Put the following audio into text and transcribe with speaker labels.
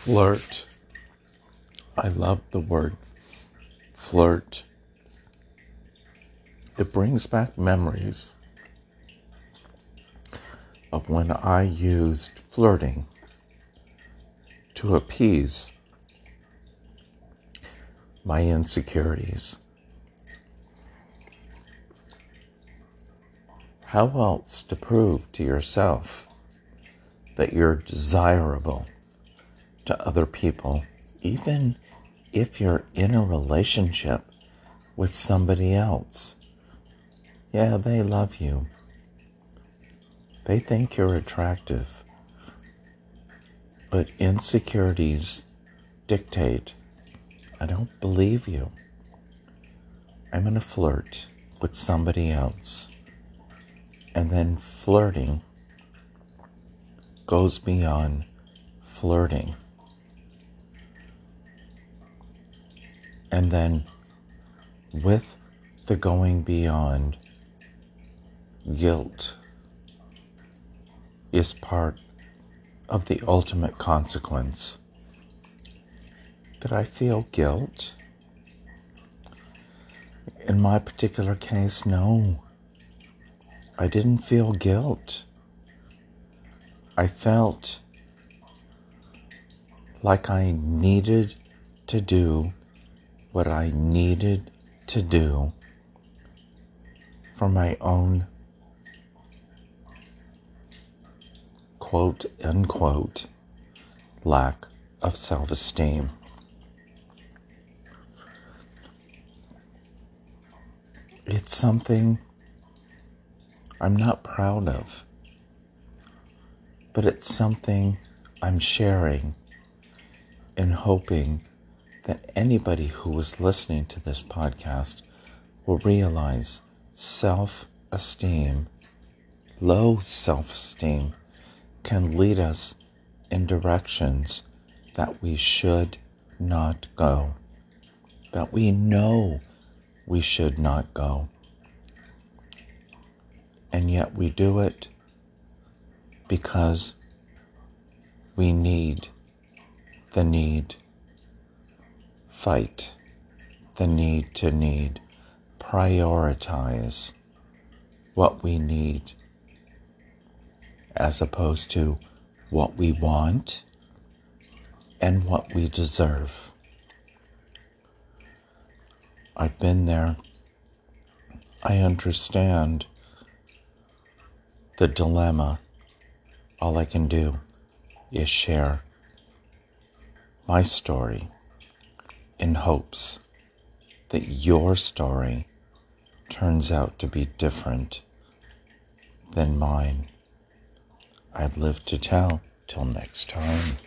Speaker 1: Flirt. I love the word flirt. It brings back memories of when I used flirting to appease my insecurities. How else to prove to yourself that you're desirable? To other people, even if you're in a relationship with somebody else. Yeah, they love you. They think you're attractive. But insecurities dictate I don't believe you. I'm going to flirt with somebody else. And then flirting goes beyond flirting. And then with the going beyond, guilt is part of the ultimate consequence. Did I feel guilt? In my particular case, no. I didn't feel guilt. I felt like I needed to do what I needed to do for my own quote unquote lack of self esteem. It's something I'm not proud of, but it's something I'm sharing and hoping that anybody who is listening to this podcast will realize self esteem, low self esteem, can lead us in directions that we should not go, that we know we should not go. And yet we do it because we need the need fight the need to need, prioritize what we need as opposed to what we want and what we deserve. I've been there. I understand the dilemma. All I can do is share my story in hopes that your story turns out to be different than mine. I've lived to tell. Till next time.